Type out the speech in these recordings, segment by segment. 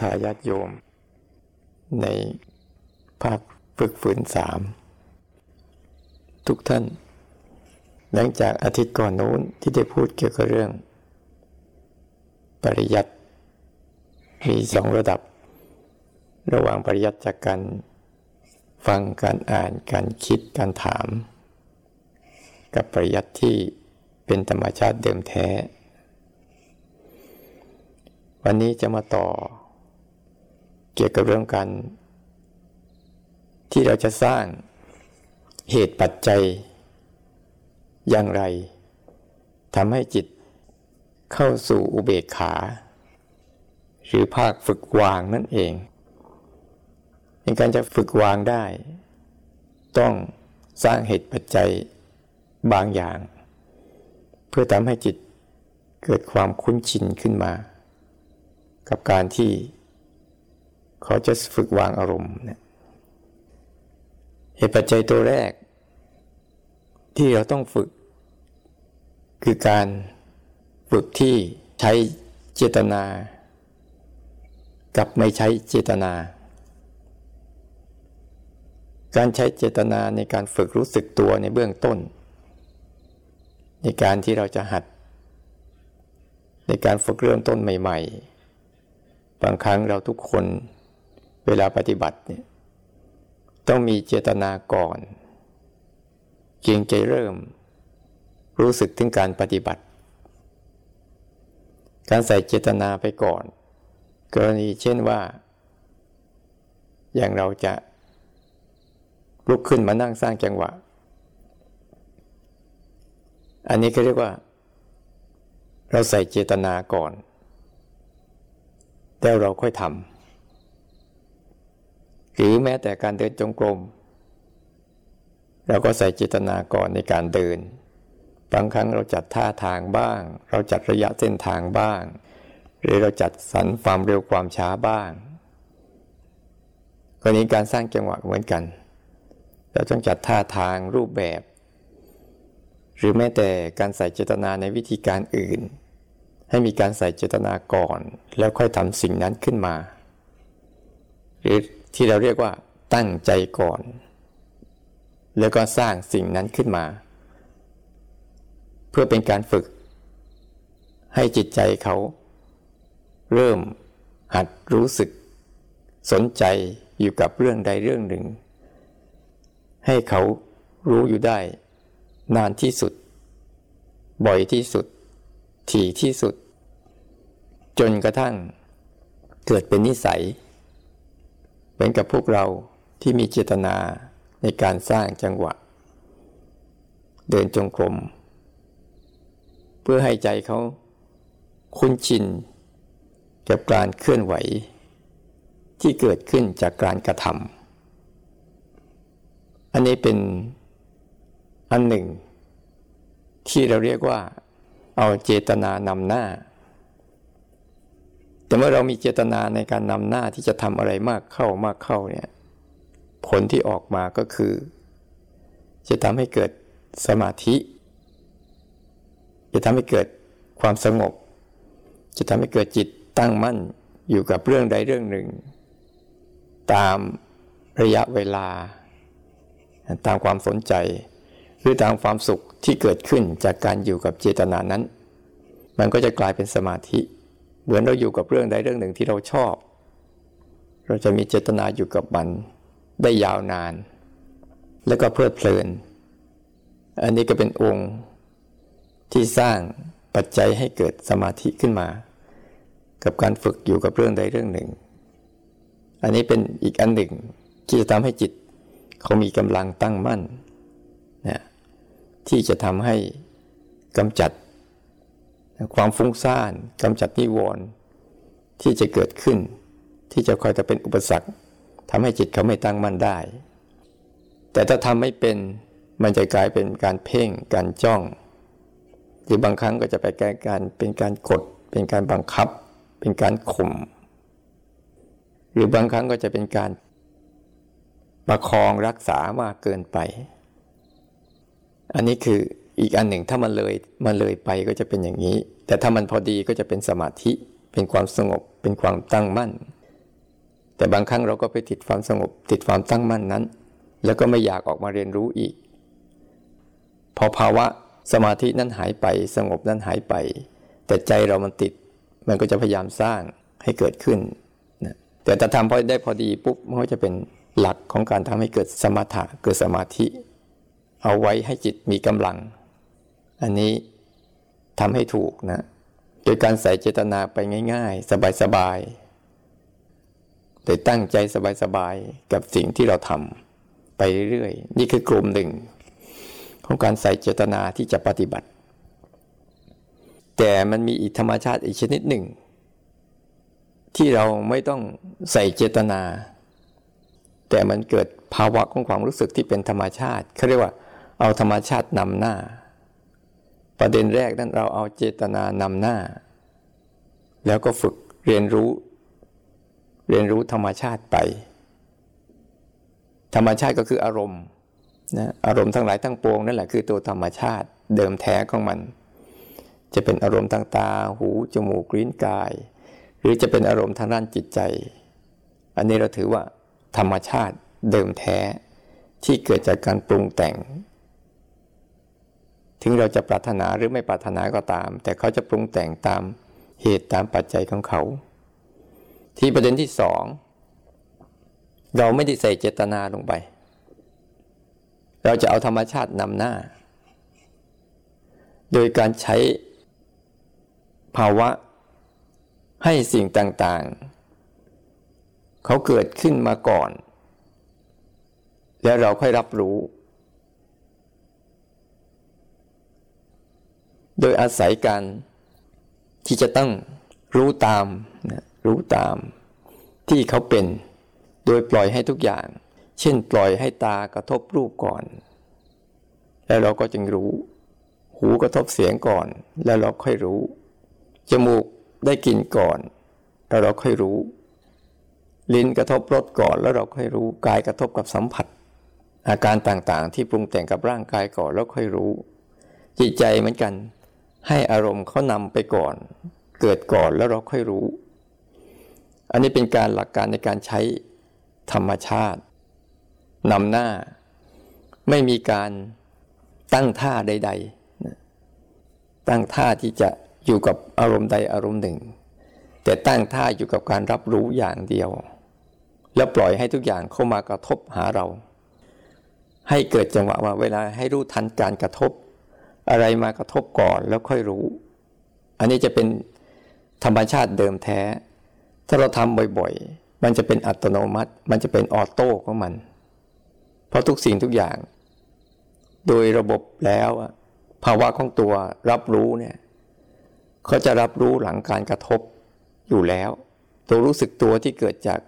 ทายาทโยม ในภาคฝึกฝืนสามทุกท่าน หลังจากอาทิตย์ก่อนนู้นที่ได้พูดเกี่ยวกับเรื่อง ปริยัติมีสองระดับ ระหว่างปริยัติจากการฟังการอ่านการคิดการถาม กับปริยัติที่เป็นธรรมชาติเดิมแท้ วันนี้จะมาต่อ เกี่ยวกับเรื่องการที่เราจะสร้างเหตุปัจจัย อย่างไรทำให้จิตเข้าสู่อุเบกขา หรือภาคฝึกวางนั่นเอง ในการจะฝึกวางได้ ต้องสร้างเหตุปัจจัยบางอย่าง เพื่อทำให้จิตเกิดความคุ้นชินขึ้นมา กับการที่ เขาจะฝึกวางอารมณ์เนี่ยเหตุปัจจัยตัวแรก ที่เราต้องฝึก คือการฝึกที่ใช้เจตนา กับไม่ใช้เจตนา การใช้เจตนาในการฝึกรู้สึกตัวในเบื้องต้น ในการที่เราจะหัด ในการฝึกเริ่มต้นใหม่ ๆ บางครั้งเราทุกคน เวลาปฏิบัติเนี่ยต้องมีเจตนาก่อนเกียงใจเริ่ม รู้สึกถึงการปฏิบัติ การใส่เจตนาไปก่อน กรณีเช่นว่า อย่างเราจะลุกขึ้นมานั่งสร้างจังหวะ อันนี้ก็เรียกว่า เราใส่เจตนาก่อน แล้วเราค่อยทำ หรือแม้แต่การเดินจงกรมเราก็ใส่เจตนาก่อนในการเดิน บางครั้งเราจัดท่าทางบ้าง เราจัดระยะเส้นทางบ้าง หรือเราจัดสรรความเร็วความช้าบ้างกรณีการสร้างจังหวะเหมือนกัน เราต้องจัดท่าทางรูปแบบ หรือแม้แต่การใส่เจตนาในวิธีการอื่น ให้มีการใส่เจตนาก่อน แล้วค่อยทำสิ่งนั้นขึ้นมา หรือ ที่เราเรียกว่าตั้งใจก่อน แล้วก็สร้างสิ่งนั้นขึ้นมา เพื่อเป็นการฝึก ให้จิตใจเขา เริ่มหัดรู้สึก สนใจอยู่กับเรื่องใดเรื่องหนึ่ง ให้เขารู้อยู่ได้ นานที่สุด บ่อยที่สุด ถี่ที่สุด จนกระทั่งเกิดเป็นนิสัย เหมือนกับพวกเราที่มีเจตนาในการสร้างจังหวะ เดินจงกรม เพื่อให้ใจเขาคุ้นชินกับการเคลื่อนไหว ที่เกิดขึ้นจากการกระทำอันนี้เป็นอันหนึ่ง ที่เราเรียกว่าเอาเจตนานำหน้า แต่เมื่อเรามีเจตนาในการนำหน้าที่จะทำอะไรมากเข้ามากเข้าเนี่ย ผลที่ออกมาก็คือ จะทำให้เกิดสมาธิ จะทำให้เกิดความสงบ จะทำให้เกิดจิตตั้งมั่นอยู่กับเรื่องใดเรื่องหนึ่ง ตามระยะเวลา ตามความสนใจ หรือตามความสุขที่เกิดขึ้นจากการอยู่กับเจตนานั้น มันก็จะกลายเป็นสมาธิ เหมือนเราอยู่กับเรื่องใดเรื่องหนึ่งที่เราชอบ เราจะมีเจตนาอยู่กับมันได้ยาวนาน แล้วก็เพลิดเพลิน อันนี้ก็เป็นองค์ที่สร้างปัจจัยให้เกิดสมาธิขึ้นมา กับการฝึกอยู่กับเรื่องใดเรื่องหนึ่ง อันนี้เป็นอีกอันหนึ่งที่จะทำให้จิตเขามีกำลังตั้งมั่นนะที่จะทำให้กำจัด ความฟุ้งซ่านกำจัดนิวรณ์ที่จะเกิดขึ้น ที่จะคอยจะเป็นอุปสรรคทำให้จิตเขาไม่ตั้งมั่นได้ แต่ถ้าทำไม่เป็นมันจะกลายเป็นการเพ่งการจ้อง หรือบางครั้งก็จะไปแกลายการเป็นการกด เป็นการบังคับ เป็นการข่มหรือบางครั้งก็จะเป็นการประคองรักษามากเกินไป อันนี้คือ อีกอันหนึ่งถ้ามันเลยมันเลยไปก็จะเป็นอย่างนี้ แต่ถ้ามันพอดีก็จะเป็นสมาธิ เป็นความสงบ เป็นความตั้งมั่น แต่บางครั้งเราก็ไปติดความสงบ ติดความตั้งมั่นนั้น แล้วก็ไม่อยากออกมาเรียนรู้อีก พอภาวะสมาธินั้นหายไปสงบนั้นหายไป แต่ใจเรามันติด มันก็จะพยายามสร้างให้เกิดขึ้นนะแต่ถ้าทำพอได้พอดีปุ๊บมันก็จะเป็นหลักของการทำให้เกิดสมถะเกิดสมาธิ เอาไว้ให้จิตมีกำลัง อันนี้ทำให้ถูกนะ โดยการใส่เจตนาไปง่าย ๆ สบายๆโดยตั้งใจสบายๆกับสิ่งที่เราทำไปเรื่อยๆ นี่คือกลุ่มหนึ่ง ของการใส่เจตนาที่จะปฏิบัติ แต่มันมีอีกธรรมชาติอีกชนิดหนึ่ง ที่เราไม่ต้องใส่เจตนา แต่มันเกิดภาวะของความรู้สึกที่เป็นธรรมชาติเขาเรียกว่าเอาธรรมชาตินำหน้า ประเด็นแรกนั้นเราเอาเจตนานำหน้า แล้วก็ฝึกเรียนรู้ เรียนรู้ธรรมชาติไป ธรรมชาติก็คืออารมณ์นะอารมณ์ทั้งหลายทั้งปวงนั่นแหละคือตัวธรรมชาติเดิมแท้ของมัน จะเป็นอารมณ์ทางตา หูจมูกลิ้นกาย หรือจะเป็นอารมณ์ทางด้านจิตใจ อันนี้เราถือว่า ธรรมชาติเดิมแท้ที่เกิดจากการปรุงแต่ง ถึงเราจะปรารถนาหรือไม่ปรารถนาก็ตาม แต่เขาจะปรุงแต่งตามเหตุตามปัจจัยของเขา ที่ประเด็นที่สองเราไม่ได้ใส่เจตนาลงไป เราจะเอาธรรมชาตินำหน้า โดยการใช้ภาวะให้สิ่งต่างๆ เขาเกิดขึ้นมาก่อน แล้วเราค่อยรับรู้ โดยอาศัยการที่จะต้องรู้ตามนะรู้ตามที่เขาเป็น โดยปล่อยให้ทุกอย่าง เช่นปล่อยให้ตากระทบรูปก่อน แล้วเราก็จึงรู้ หูกระทบเสียงก่อน แล้วเราค่อยรู้ จมูกได้กลิ่นก่อน แล้วเราค่อยรู้ ลิ้นกระทบรสก่อนแล้วเราค่อยรู้กายกระทบกับสัมผัส อาการต่างๆ ที่ปรุงแต่งกับร่างกายก่อนแล้วค่อยรู้ จิตใจเหมือนกัน ให้อารมณ์เขานำไปก่อน เกิดก่อนแล้วเราค่อยรู้ อันนี้เป็นการหลักการในการใช้ธรรมชาตินำหน้า ไม่มีการตั้งท่าใด ๆ ตั้งท่าที่จะอยู่กับอารมณ์ใดอารมณ์หนึ่ง แต่ตั้งท่าอยู่กับการรับรู้อย่างเดียว แล้วปล่อยให้ทุกอย่างเข้ามากระทบหาเรา ให้เกิดจังหวะว่าเวลาให้รู้ทันการกระทบ อะไรมากระทบก่อนแล้วค่อยรู้ อันนี้จะเป็นธรรมชาติเดิมแท้ ถ้าเราทำบ่อยๆ มันจะเป็นอัตโนมัติ มันจะเป็นออโต้ของมัน เพราะทุกสิ่งทุกอย่าง โดยระบบแล้วภาวะของตัวรับรู้เนี่ยเขาจะรับรู้หลังการกระทบอยู่แล้ว ตัวรู้สึกตัวที่เกิดจาก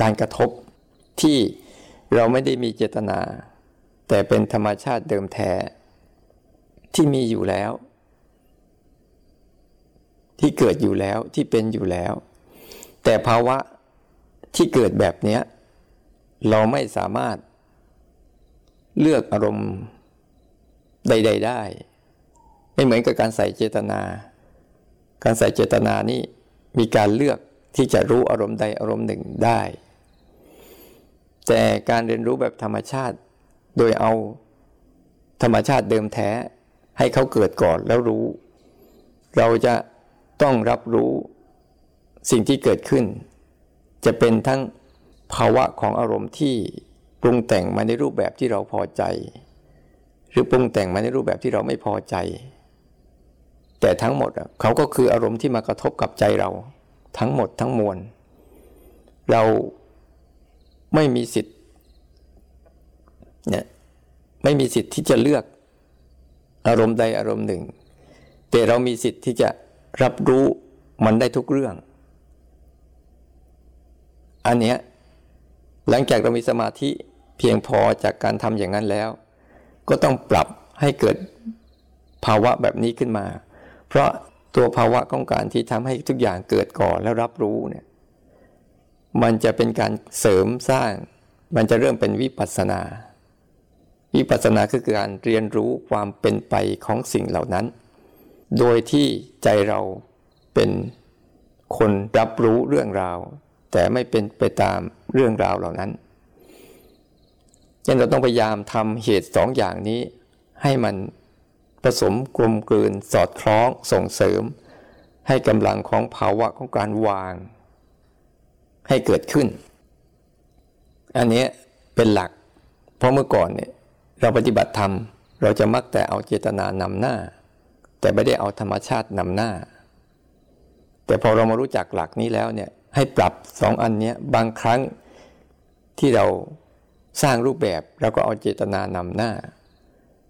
การกระทบที่เราไม่ได้มีเจตนา แต่เป็นธรรมชาติเดิมแท้ ที่มีอยู่แล้ว ที่เกิดอยู่แล้วที่เป็นอยู่แล้ว แต่ภาวะที่เกิดแบบนี้เราไม่สามารถเลือกอารมณ์ใด ๆ ได้ ไม่เหมือนกับการใส่เจตนา การใส่เจตนานี่มีการเลือกที่จะรู้อารมณ์ใดอารมณ์หนึ่งได้ แต่การเรียนรู้แบบธรรมชาติ โดยเอาธรรมชาติเดิมแท้ ให้เขาเกิดก่อนแล้วรู้ เราจะต้องรับรู้สิ่งที่เกิดขึ้น จะเป็นทั้งภาวะของอารมณ์ที่ปรุงแต่งมาในรูปแบบที่เราพอใจ หรือปรุงแต่งมาในรูปแบบที่เราไม่พอใจ แต่ทั้งหมดเขาก็คืออารมณ์ที่มากระทบกับใจเรา ทั้งหมดทั้งมวล เราไม่มีสิทธิ์เนี่ยไม่มีสิทธิ์ที่จะเลือก อารมณ์ใดอารมณ์หนึ่ง แต่เรามีสิทธิ์ที่จะรับรู้มันได้ทุกเรื่อง อันเนี้ยหลังจากเรามีสมาธิเพียงพอจากการทำอย่างนั้นแล้ว ก็ต้องปรับให้เกิดภาวะแบบนี้ขึ้นมา เพราะตัวภาวะของการที่ทำให้ทุกอย่างเกิดก่อนแล้วรับรู้เนี่ยมันจะเป็นการเสริมสร้าง มันจะเริ่มเป็นวิปัสสนา วิปัสสนาคือการเรียนรู้ความเป็นไปของสิ่งเหล่านั้น โดยที่ใจเราเป็นคนรับรู้เรื่องราว แต่ไม่เป็นไปตามเรื่องราวเหล่านั้นยันเราต้องพยายามทำเหตุสองอย่างนี้ ให้มันผสมกลมกลืนสอดคล้องส่งเสริม ให้กำลังของภาวะของการวาง ให้เกิดขึ้น อันนี้เป็นหลัก เพราะเมื่อก่อนเนี่ย เราปฏิบัติธรรม เราจะมักแต่เอาเจตนานำหน้า แต่ไม่ได้เอาธรรมชาตินำหน้า แต่พอเรามารู้จักหลักนี้แล้วเนี่ยให้ปรับสองอันนี้บางครั้งที่เราสร้างรูปแบบเราก็เอาเจตนานำหน้า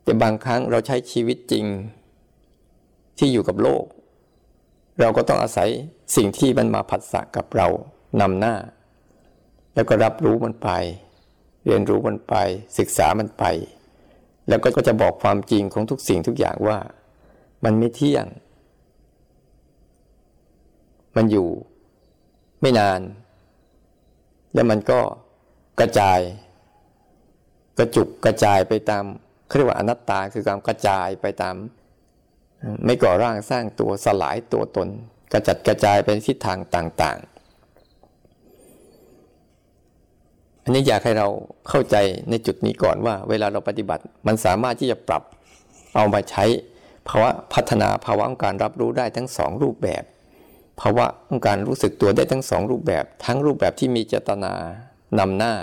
แต่บางครั้งเราใช้ชีวิตจริงที่อยู่กับโลก เราก็ต้องอาศัยสิ่งที่มันมาผัสสะกับเรานำหน้า แล้วก็รับรู้มันไป เรียนรู้มันไปศึกษามันไป แล้วก็จะบอกความจริงของทุกสิ่งทุกอย่างว่า มันไม่เที่ยง มันอยู่ไม่นาน แล้วมันก็กระจาย กระจุกกระจายไปตามเขาเรียกว่าอนัตตาคือการกระจายไปตาม ไม่ก่อร่างสร้างตัวสลายตัวตน กระจัดกระจายไปทิศทางต่าง ๆ อันนี้อยากให้เราเข้าใจในจุดนี้ก่อนว่า เวลาเราปฏิบัติมันสามารถที่จะปรับเอามาใช้ภาวะพัฒนาภาวะของการรับรู้ได้ทั้งสองรูปแบบภาวะของการรู้สึกตัวได้ทั้งสองรูปแบบ ทั้งรูปแบบที่มีเจตนานำหน้า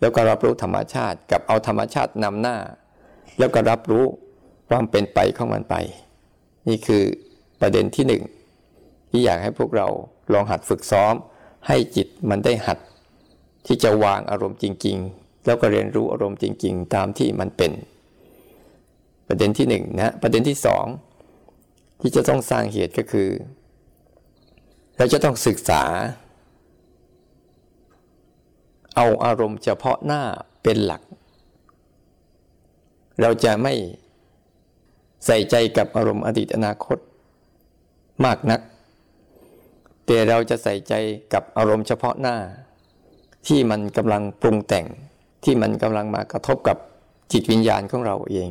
แล้วก็รับรู้ธรรมชาติ กับเอาธรรมชาตินำหน้า แล้วก็รับรู้ความเป็นไปของมันไป นี่คือประเด็นที่หนึ่งที่อยากให้พวกเราลองหัดฝึกซ้อม ให้จิตมันได้หัด ที่จะวางอารมณ์จริง ๆ แล้วก็เรียนรู้อารมณ์จริง ๆ ตามที่มันเป็น ประเด็นที่หนึ่งนะประเด็นที่สองที่จะต้องสร้างเหตุก็คือ เราจะต้องศึกษา เอาอารมณ์เฉพาะหน้าเป็นหลัก เราจะไม่ใส่ใจกับอารมณ์อดีตอนาคตมากนัก แต่เราจะใส่ใจกับอารมณ์เฉพาะหน้า ที่มันกำลังปรุงแต่งที่มันกำลังมากระทบกับจิตวิญญาณของเราเอง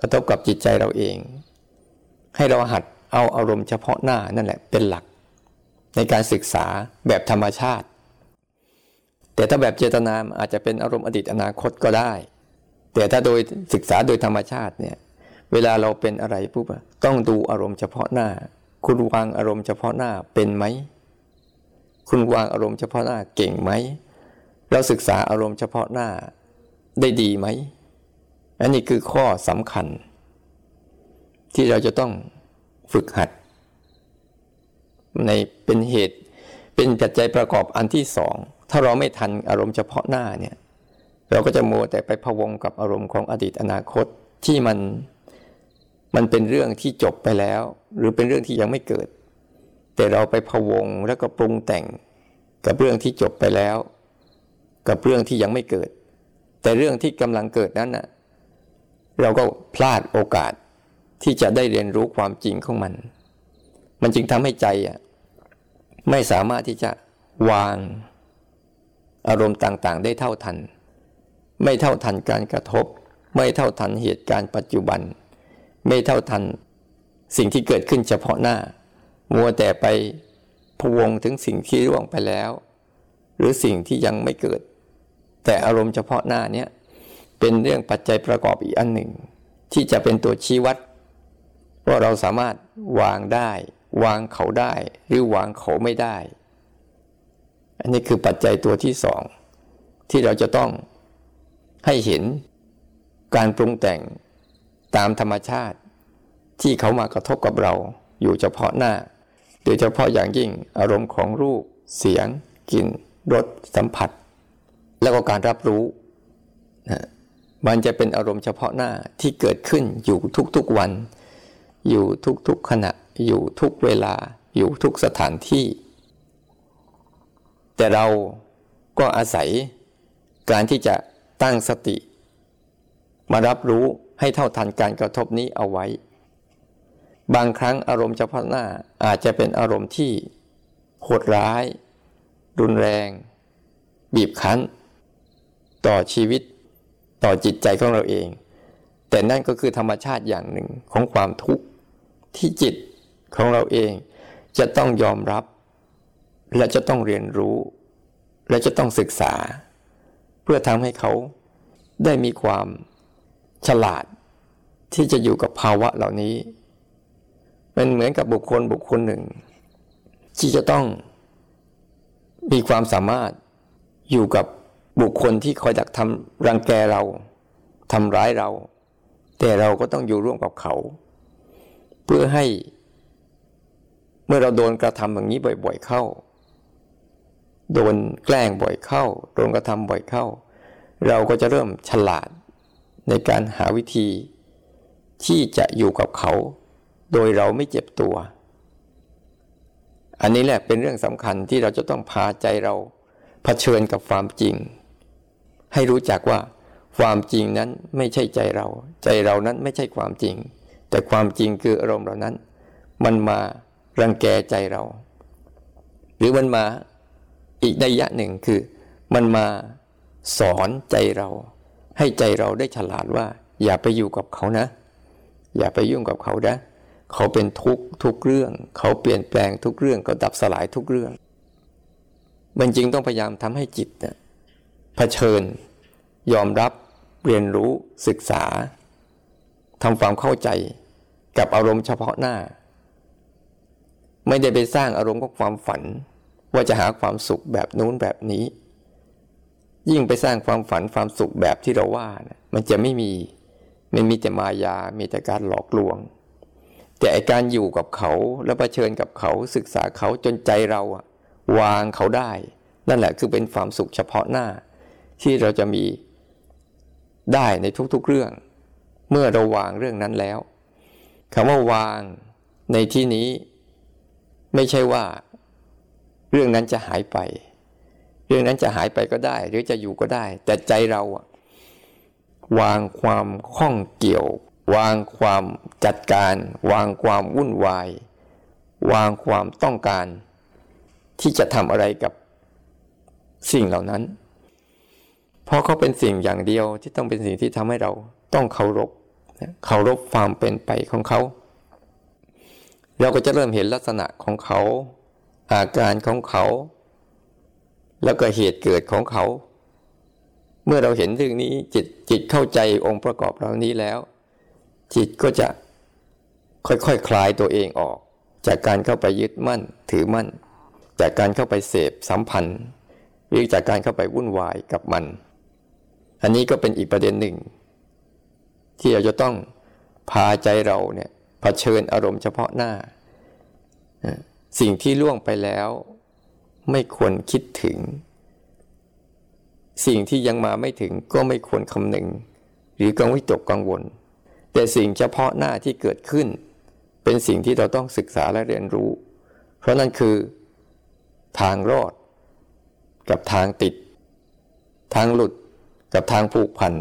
กระทบกับจิตใจเราเอง ให้เราหัดเอาอารมณ์เฉพาะหน้านั่นแหละเป็นหลัก ในการศึกษาแบบธรรมชาติ แต่ถ้าแบบเจตนาอาจจะเป็นอารมณ์อดีตอนาคตก็ได้ แต่ถ้าโดยศึกษาโดยธรรมชาติเนี่ยเวลาเราเป็นอะไรปุ๊บต้องดูอารมณ์เฉพาะหน้า คุณวางอารมณ์เฉพาะหน้าเป็นไหม คุณวางอารมณ์เฉพาะหน้าเก่งไหม เราศึกษาอารมณ์เฉพาะหน้าได้ดีไหม อันนี้คือข้อสำคัญ ที่เราจะต้องฝึกหัด ในเป็นเหตุเป็นปัจจัยประกอบอันที่สอง ถ้าเราไม่ทันอารมณ์เฉพาะหน้าเนี่ย เราก็จะโมแต่ไปพะวงกับอารมณ์ของอดีตอนาคตที่มันมันเป็นเรื่องที่จบไปแล้ว หรือเป็นเรื่องที่ยังไม่เกิด แต่เราไปพะวงแล้วก็ปรุงแต่งกับเรื่องที่จบไปแล้ว กับเรื่องที่ยังไม่เกิด แต่เรื่องที่กำลังเกิดนั้นน่ะเราก็พลาดโอกาสที่จะได้เรียนรู้ความจริงของมัน มันจึงทำให้ใจอะไม่สามารถที่จะวางอารมณ์ต่างๆ ได้เท่าทัน ไม่เท่าทันการกระทบ ไม่เท่าทันเหตุการณ์ปัจจุบัน ไม่เท่าทันสิ่งที่เกิดขึ้นเฉพาะหน้า มัวแต่ไปพวงถึงสิ่งที่ร่วงไปแล้ว หรือสิ่งที่ยังไม่เกิด แต่อารมณ์เฉพาะหน้าเนี้ยเป็นเรื่องปัจจัยประกอบอีกอันหนึ่ง ที่จะเป็นตัวชี้วัดว่าเราสามารถวางได้ วางเขาได้ หรือวางเขาไม่ได้ อันนี้คือปัจจัยตัวที่สองที่เราจะต้องให้เห็นการปรุงแต่งตามธรรมชาติ ที่เขามากระทบกับเราอยู่เฉพาะหน้า โดยเฉพาะอย่างยิ่งอารมณ์ของรูป เสียง กลิ่น รส สัมผัส แล้วก็การรับรู้นะมันจะเป็นอารมณ์เฉพาะหน้าที่เกิดขึ้นอยู่ทุกๆวัน อยู่ทุกๆขณะ อยู่ทุกเวลา อยู่ทุกสถานที่ แต่เราก็อาศัยการที่จะตั้งสติ มารับรู้ให้เท่าทันการกระทบนี้เอาไว้ บางครั้งอารมณ์เฉพาะหน้าอาจจะเป็นอารมณ์ที่โหดร้าย รุนแรง บีบคั้น ต่อชีวิตต่อจิตใจของเราเอง แต่นั่นก็คือธรรมชาติอย่างหนึ่งของความทุกข์ที่จิตของเราเอง จะต้องยอมรับ และจะต้องเรียนรู้ และจะต้องศึกษา เพื่อทำให้เขาได้มีความฉลาดที่จะอยู่กับภาวะเหล่านี้เป็นเหมือนกับบุคคลบุคคลหนึ่ง ที่จะต้องมีความสามารถอยู่กับ บุคคลที่คอยดักทำรังแกเราทำร้ายเรา แต่เราก็ต้องอยู่ร่วมกับเขา เพื่อให้ เมื่อเราโดนกระทำอย่างนี้บ่อย ๆ เข้า โดนแกล้งบ่อยเข้า โดนกระทำบ่อยเข้า เราก็จะเริ่มฉลาดในการหาวิธี ที่จะอยู่กับเขา โดยเราไม่เจ็บตัว อันนี้แหละเป็นเรื่องสำคัญที่เราจะต้องพาใจเราเผชิญกับความจริง ให้รู้จักว่าความจริงนั้นไม่ใช่ใจเรา ใจเรานั้นไม่ใช่ความจริง แต่ความจริงคืออารมณ์เหล่านั้น มันมารังแกใจเรา หรือมันมาอีกนัยยะหนึ่งคือ มันมาสอนใจเรา ให้ใจเราได้ฉลาดว่า อย่าไปอยู่กับเขานะ อย่าไปยุ่งกับเขานะเขาเป็นทุกทุกเรื่อง เขาเปลี่ยนแปลงทุกเรื่องก็ดับสลายทุกเรื่อง มันจริงต้องพยายามทำให้จิตเนี่ย เผชิญ ยอมรับ เรียนรู้ศึกษาทำความเข้าใจกับอารมณ์เฉพาะหน้า ไม่ได้ไปสร้างอารมณ์ของความฝัน ว่าจะหาความสุขแบบนู้นแบบนี้ ยิ่งไปสร้างความฝันความสุขแบบที่เราว่านะมันจะไม่มีมันมีแต่มายา มีแต่การหลอกลวง แต่การอยู่กับเขาแล้วเผชิญกับเขาศึกษาเขาจนใจเราอะวางเขาได้ นั่นแหละคือเป็นความสุขเฉพาะหน้า ที่เราจะมีได้ในทุกๆเรื่อง เมื่อเราวางเรื่องนั้นแล้วคำว่าวางในที่นี้ ไม่ใช่ว่า เรื่องนั้นจะหายไป เรื่องนั้นจะหายไปก็ได้ หรือจะอยู่ก็ได้ แต่ใจเราวางความข้องเกี่ยว วางความจัดการ วางความวุ่นวาย วางความต้องการ ที่จะทำอะไรกับสิ่งเหล่านั้น เพราะเขาเป็นสิ่งอย่างเดียวที่ต้องเป็นสิ่งที่ทำให้เราต้องเคารพเคารพความเป็นไปของเขา เราก็จะเริ่มเห็นลักษณะของเขา อาการของเขา แล้วก็เหตุเกิดของเขา เมื่อเราเห็นเรื่องนี้จิตจิตเข้าใจองค์ประกอบเหล่านี้แล้ว จิตก็จะค่อยๆคคลายตัวเองออก จากการเข้าไปยึดมั่นถือมั่น จากการเข้าไปเสพสัมพันธ์หรือจากการเข้าไปวุ่นวายกับมัน อันนี้ก็เป็นอีกประเด็นหนึ่ง ที่เราจะต้องพาใจเราเนี่ยเผชิญอารมณ์เฉพาะหน้า สิ่งที่ล่วงไปแล้วไม่ควรคิดถึง สิ่งที่ยังมาไม่ถึงก็ไม่ควรคำนึง หรือกังวิตกกังวล แต่สิ่งเฉพาะหน้าที่เกิดขึ้น เป็นสิ่งที่เราต้องศึกษาและเรียนรู้ เพราะนั่นคือทางรอด กับทางติด ทางหลุด กับทางผูกพัน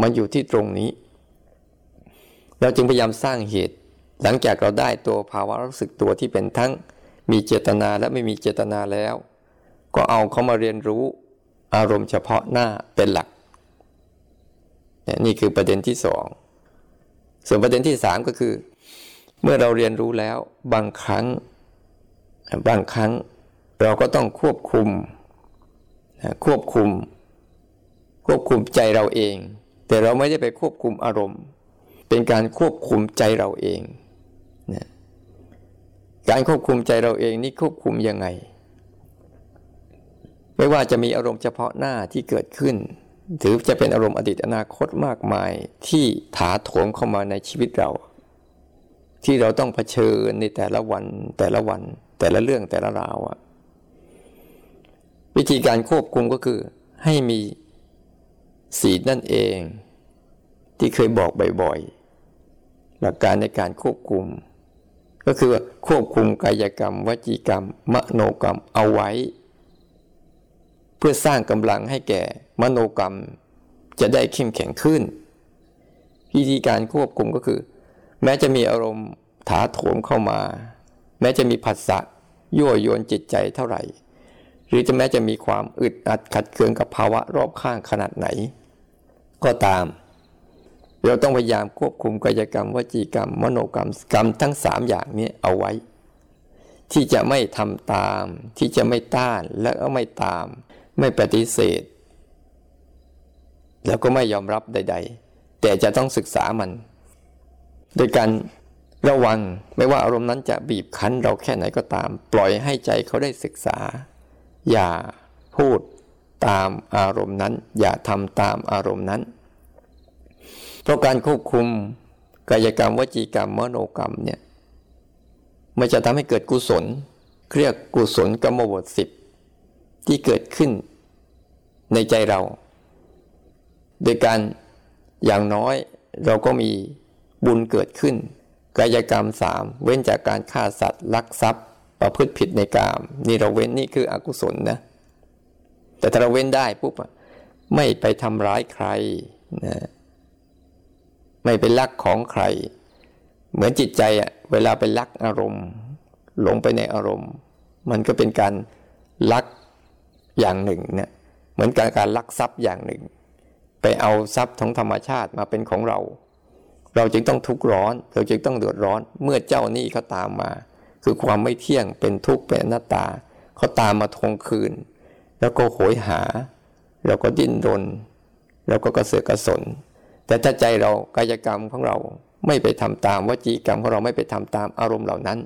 มันอยู่ที่ตรงนี้ เราจึงพยายามสร้างเหตุ หลังจากเราได้ตัวภาวะรู้สึกตัวที่เป็นทั้งมีเจตนาและไม่มีเจตนาแล้ว ก็เอาเขามาเรียนรู้อารมณ์เฉพาะหน้าเป็นหลักนี่คือประเด็นที่สอง ส่วนประเด็นที่สามก็คือ เมื่อเราเรียนรู้แล้วบางครั้ง บางครั้งเราก็ต้องควบคุม ควบคุม ควบคุมใจเราเอง แต่เราไม่ได้ไปควบคุมอารมณ์ เป็นการควบคุมใจเราเองนะการควบคุมใจเราเองนี่ควบคุมยังไง ไม่ว่าจะมีอารมณ์เฉพาะหน้าที่เกิดขึ้น หรือจะเป็นอารมณ์อดีตอนาคตมากมายที่ถาโถมเข้ามาในชีวิตเรา ที่เราต้องเผชิญในแต่ละวันแต่ละวัน แต่ละเรื่องแต่ละราวอะวิธีการควบคุมก็คือให้มี สีนั่นเอง ที่เคยบอกบ่อยๆ หลักการในการควบคุม ก็คือควบคุมกายกรรม วจีกรรม มโนกรรมเอาไว้ เพื่อสร้างกำลังให้แก่มโนกรรมจะได้เข้มแข็งขึ้น วิธีการควบคุมก็คือ แม้จะมีอารมณ์ถาโถมเข้ามา แม้จะมีผัสสะยั่วยวนจิตใจเท่าไหร่ หรือจะแม้จะมีความอึดอัดขัดเคืองกับภาวะรอบข้างขนาดไหน ก็ตาม เราต้องพยายามควบคุมกายกรรมวจีกรรม มโนกรรมกรรมทั้งสามอย่างนี้เอาไว้ ที่จะไม่ทำตาม ที่จะไม่ต้านและก็ไม่ตาม ไม่ปฏิเสธ แล้วก็ไม่ยอมรับใด ๆ แต่จะต้องศึกษามัน โดยการระวังไม่ว่าอารมณ์นั้นจะบีบคั้นเราแค่ไหนก็ตาม ปล่อยให้ใจเขาได้ศึกษา อย่าพูดตามอารมณ์นั้น อย่าทำตามอารมณ์นั้น เพราะการควบคุมกายกรรมวจีกรรมมโนกรรมเนี่ยมันจะทำให้เกิดกุศลเรียกกุศลกรรมบทสิบที่เกิดขึ้นในใจเรา โดยการอย่างน้อยเราก็มีบุญเกิดขึ้น กายกรรมสามเว้นจากการฆ่าสัตว์ลักทรัพย์ ประพฤติผิดในกามนี่เราเว้นนี่คืออกุศลนะ แต่ถ้าเราเว้นได้ปุ๊บไม่ไปทำร้ายใครนะ ไม่ไปลักของใคร เหมือนจิตใจอะเวลาไปลักอารมณ์ หลงไปในอารมณ์ มันก็เป็นการลักอย่างหนึ่งเนี่ยเหมือนการการลักทรัพย์อย่างหนึ่ง ไปเอาทรัพย์ของธรรมชาติมาเป็นของเรา เราจึงต้องทุกข์ร้อน เราจึงต้องเดือดร้อน เมื่อเจ้าหนี้เขาตามมา คือความไม่เที่ยงเป็นทุกข์เป็นอนัตตาเขาตามมาทวงคืน แล้วก็โหยหาเราก็ดิ้นรนเราก็กระเสือกกระสน แต่ถ้าใจเรากายกรรมของเราไม่ไปทำตามวจีกรรมของเราไม่ไปทำตามอารมณ์เหล่านั้น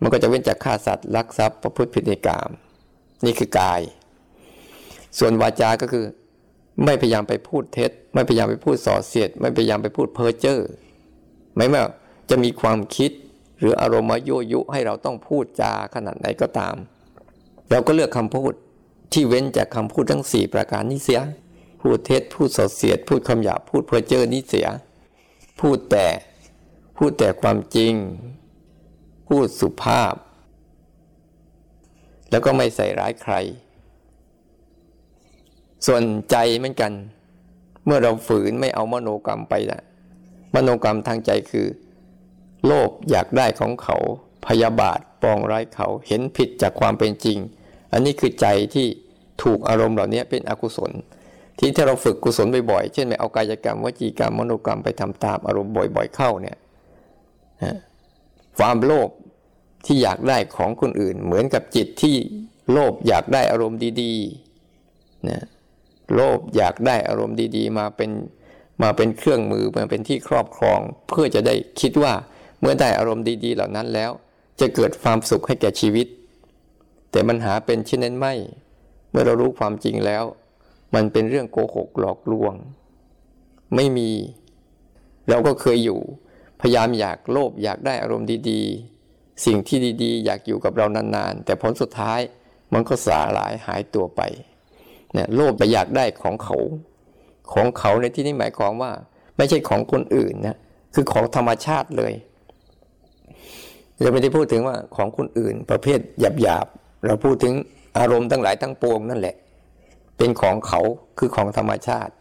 มันก็จะเว้นจากฆ่าสัตว์ลักทรัพย์ประพฤติผิดในกามนี่คือกาย ส่วนวาจาก็คือ ไม่พยายามไปพูดเท็จ ไม่พยายามไปพูดส่อเสียด ไม่พยายามไปพูดเพ้อเจ้อไม่ว่าจะมีความคิดหรืออารมณ์มายุยุให้เราต้องพูดจาขนาดไหนก็ตาม เราก็เลือกคำพูดที่เว้นจากคำพูดทั้งสี่ประการนี้เสีย พูดเท็จพูดส่อเสียด พูดคำหยาพูดเพ้อเจ้อนี้เสีย พูดแต่พูดแต่ความจริง พูดสุภาพ แล้วก็ไม่ใส่ร้ายใคร ส่วนใจเหมือนกัน เมื่อเราฝืนไม่เอามโนกรรมไปละมโนกรรมทางใจคือ โลภอยากได้ของเขา พยาบาทปองร้ายเขาเห็นผิดจากความเป็นจริง อันนี้คือใจที่ถูกอารมณ์เหล่านี้เป็นอกุศล ที่ถ้าเราฝึกกุศลบ่อยๆ เช่นไปเอากายกรรมวจีกรรมมโนกรรมไปทำตามอารมณ์บ่อย ๆ เข้าเนี่ยความโลภที่อยากได้ของคนอื่น เหมือนกับจิตที่โลภอยากได้อารมณ์ดีๆนะโลภอยากได้อารมณ์ดี ๆ มาเป็นมาเป็นเครื่องมือมาเป็นที่ครอบครอง เพื่อจะได้คิดว่าเมื่อได้อารมณ์ดีๆ เหล่านั้นแล้ว จะเกิดความสุขให้แก่ชีวิต แต่มันหาเป็นเช่นนั้นไม่ เมื่อเรารู้ความจริงแล้ว มันเป็นเรื่องโกหกหลอกลวง ไม่มี เราก็เคยอยู่ พยายามอยากโลภอยากได้อารมณ์ดีๆ สิ่งที่ดีๆ อยากอยู่กับเรานานๆ แต่ผลสุดท้ายมันก็สาหลายหายตัวไปเนี่ยโลภไปอยากได้ของเขา ของเขาในที่นี้หมายความว่า ไม่ใช่ของคนอื่นนะคือของธรรมชาติเลยเราไม่ได้พูดถึงว่าของคนอื่น ประเภทหยาบๆเราพูดถึงอารมณ์ทั้งหลายทั้งปวงนั่นแหละ เป็นของเขาคือของธรรมชาติ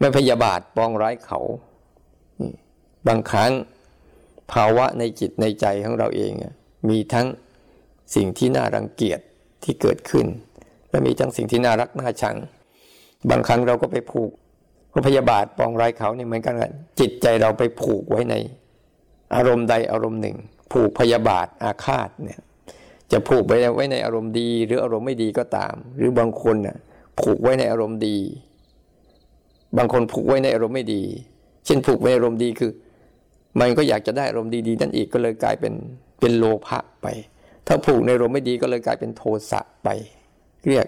ไม่พยาบาทปองร้ายเขา บางครั้งภาวะในจิตในใจของเราเอง มีทั้งสิ่งที่น่ารังเกียจที่เกิดขึ้น และมีทั้งสิ่งที่น่ารักน่าชัง บางครั้งเราก็ไปผูกพยาบาทปองร้ายเขาเนี่ยเหมือนกันจิตใจเราไปผูกไว้ใน อารมณ์ใดอารมณ์หนึ่ง ผูกพยาบาทอาฆาตเนี่ย จะผูกไว้ไว้ในอารมณ์ดี หรืออารมณ์ไม่ดีก็ตาม หรือบางคนน่ะผูกไว้ในอารมณ์ดี บางคนผูกไว้ในอารมณ์ไม่ดี เช่นผูกไว้ในอารมณ์ดีคือ มันก็อยากจะได้อารมณ์ดีๆนั่นอีกก็เลยกลายเป็นเป็นโลภะไป ถ้าผูกในอารมณ์ไม่ดีก็เลยกลายเป็นโทสะไป เรียก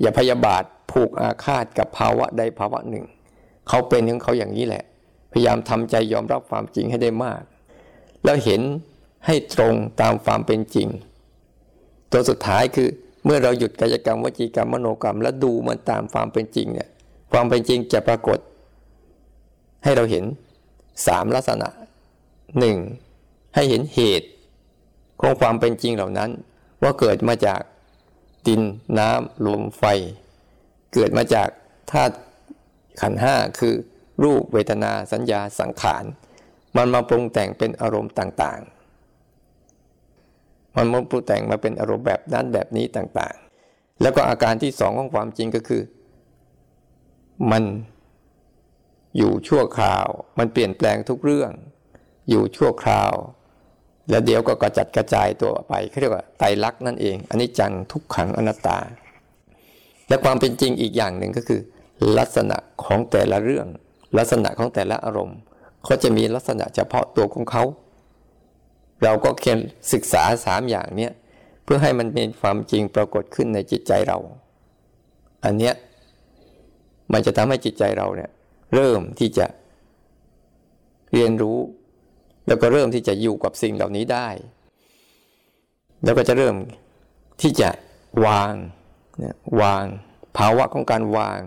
อย่าพยาบาทผูกอาฆาตกับภาวะใดภาวะหนึ่ง เขาเป็นของเขาอย่างนี้แหละ พยายามทำใจยอมรับความจริงให้ได้มาก แล้วเห็นให้ตรงตามความเป็นจริง ตัวสุดท้ายคือเมื่อเราหยุดกายกรรมวจีกรรมมโนกรรม แล้วดูมันตามความเป็นจริงเนี่ยความเป็นจริงจะปรากฏ ให้เราเห็นสามลักษณะหนึ่งให้เห็นเหตุของความเป็นจริงเหล่านั้น ว่าเกิดมาจากดินน้ำลมไฟ เกิดมาจากธาตุขันห้าคือรูปเวทนาสัญญาสังขาร มันมาปรุงแต่งเป็นอารมณ์ต่างๆ มันมาปรุงแต่งมาเป็นอารมณ์แบบนั้นแบบนี้ต่างๆ แล้วก็อาการที่สองของความจริงก็คือ มันอยู่ชั่วคราว มันเปลี่ยนแปลงทุกเรื่อง อยู่ชั่วคราว แล้วเดี๋ยวก็กระจัดกระจายตัวไปเขาเรียกว่าไตรลักษณ์นั่นเองอันนี้จังทุกขังอนัตตา และความเป็นจริงอีกอย่างหนึ่งก็คือ ลักษณะของแต่ละเรื่อง ลักษณะของแต่ละอารมณ์เขาจะมีลักษณะเฉพาะตัวของเขา เราก็เคียนศึกษาสามอย่างเนี้ยเพื่อให้มันเป็นความจริงปรากฏขึ้นในจิตใจเรา อันเนี้ยมันจะทำให้จิตใจเราเนี่ยเริ่มที่จะเรียนรู้ แล้วก็เริ่มที่จะอยู่กับสิ่งเหล่านี้ได้ แล้วก็จะเริ่มที่จะวางเนี่ยวางภาวะของการวาง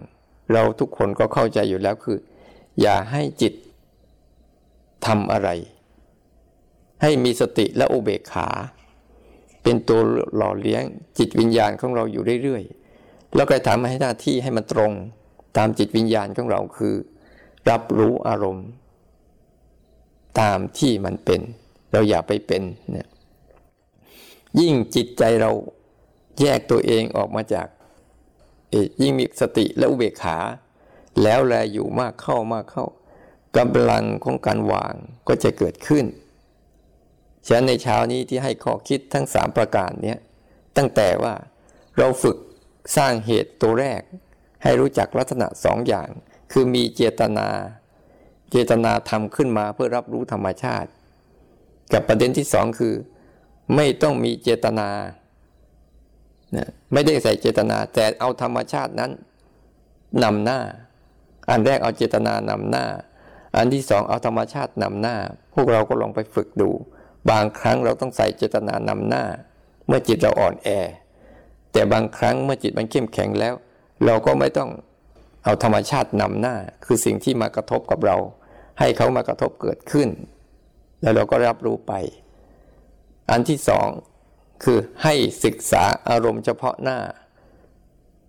เราทุกคนก็เข้าใจอยู่แล้วคือ อย่าให้จิตทำอะไร ให้มีสติและอุเบกขา เป็นตัวหล่อเลี้ยงจิตวิญญาณของเราอยู่เรื่อยๆ แล้วก็ทำให้หน้าที่ให้มันตรง ตามจิตวิญญาณของเราคือ รับรู้อารมณ์ ตามที่มันเป็น เราอย่าไปเป็นเนี่ยยิ่งจิตใจเราแยกตัวเองออกมาจากยิ่งมีสติและอุเบกขา แล้วแลอยู่มากเข้ามากเข้ากำลังของการวางก็จะเกิดขึ้น ฉะนั้นในเช้านี้ที่ให้ข้อคิดทั้งสามประการนี้ตั้งแต่ว่าเราฝึกสร้างเหตุตัวแรก ให้รู้จักลักษณะสองอย่าง คือมีเจตนา เจตนาทำขึ้นมาเพื่อรับรู้ธรรมชาติ กับประเด็นที่สองคือ ไม่ต้องมีเจตนาไม่ได้ใส่เจตนา แต่เอาธรรมชาตินั้นนำหน้า อันแรกเอาเจตนานำหน้า อันที่สองเอาธรรมชาตินำหน้า พวกเราก็ลองไปฝึกดู บางครั้งเราต้องใส่เจตนานำหน้า เมื่อจิตเราอ่อนแอ แต่บางครั้งเมื่อจิตมันเข้มแข็งแล้ว เราก็ไม่ต้องเอาธรรมชาตินำหน้า คือสิ่งที่มากระทบกับเรา ให้เขามากระทบเกิดขึ้น แล้วเราก็รับรู้ไป อันที่สองคือให้ศึกษาอารมณ์เฉพาะหน้า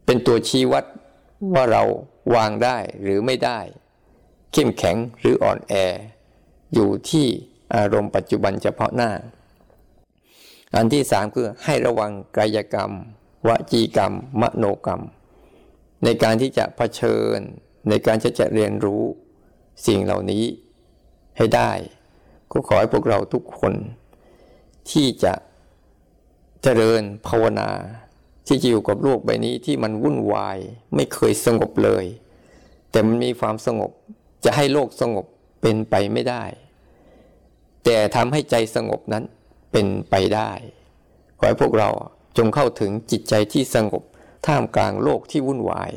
เป็นตัวชี้วัดว่าเราวางได้หรือไม่ได้ เข้มแข็งหรืออ่อนแอ อยู่ที่ อารมณ์ปัจจุบันเฉพาะหน้า อันที่สามคือให้ระวังกายกรรม วจีกรรม มโนกรรม ในการที่จะะเผชิญ ในการจะจะเรียนรู้สิ่งเหล่านี้ให้ได้ ก็ขอให้พวกเราทุกคน ที่จะเจริญภาวนา ที่จะอยู่กับโลกใบนี้ที่มันวุ่นวายไม่เคยสงบเลย แต่มันมีความสงบจะให้โลกสงบเป็นไปไม่ได้ แต่ทำให้ใจสงบนั้นเป็นไปได้ ขอให้พวกเราจงเข้าถึงจิตใจที่สงบท่ามกลางโลกที่วุ่นวาย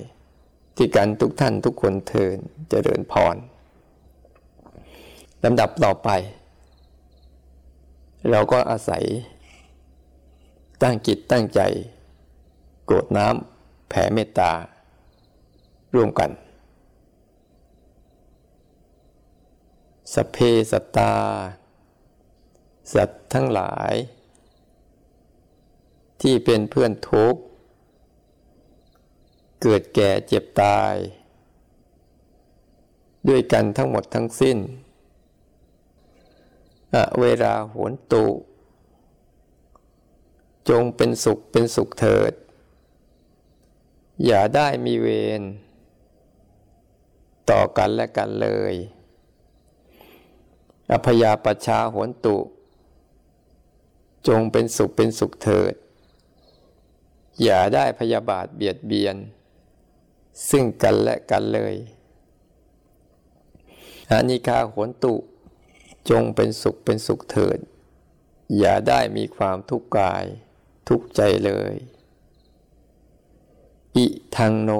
ที่กันทุกท่านทุกคนเทินเจริญพรลำดับต่อไป เราก็อาศัย ตั้งจิตตั้งใจโกรธน้ำแผ่เมตตา ร่วมกัน สเพสตา สัตว์ทั้งหลาย ที่เป็นเพื่อนทุกข์ เกิดแก่เจ็บตาย ด้วยกันทั้งหมดทั้งสิ้นเวลาโหนตุ จงเป็นสุขเป็นสุขเถิด อย่าได้มีเวรต่อกันและกันเลย อพยาปชาโหนตุ จงเป็นสุขเป็นสุขเถิด อย่าได้พยาบาทเบียดเบียน ซึ่งกันและกันเลยอานิคาโหนตุ จงเป็นสุขเป็นสุขเถิด อย่าได้มีความทุกข์กาย ทุกใจเลย อิทังโน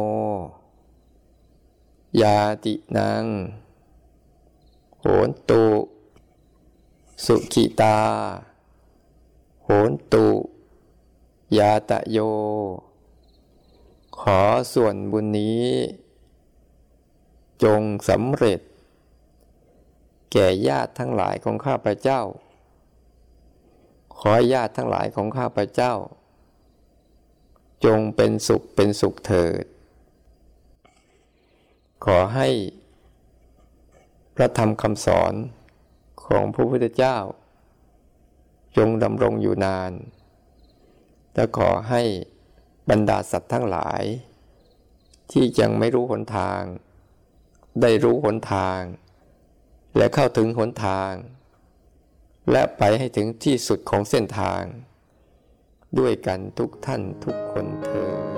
ยาตินังโหนตุ สุขิตา โหนตุ ยาตะโย ขอส่วนบุญนี้ จงสำเร็จ แก่ญาติทั้งหลายของข้าพเจ้า ขอญาติทั้งหลายของข้าพเจ้า จงเป็นสุขเป็นสุขเถิด ขอให้พระธรรมคำสอนของพระพุทธเจ้า จงดำรงอยู่นาน และขอให้บรรดาสัตว์ทั้งหลาย ที่ยังไม่รู้หนทาง ได้รู้หนทาง และเข้าถึงหนทาง และไปให้ถึงที่สุดของเส้นทาง ด้วยกันทุกท่านทุกคนเธอ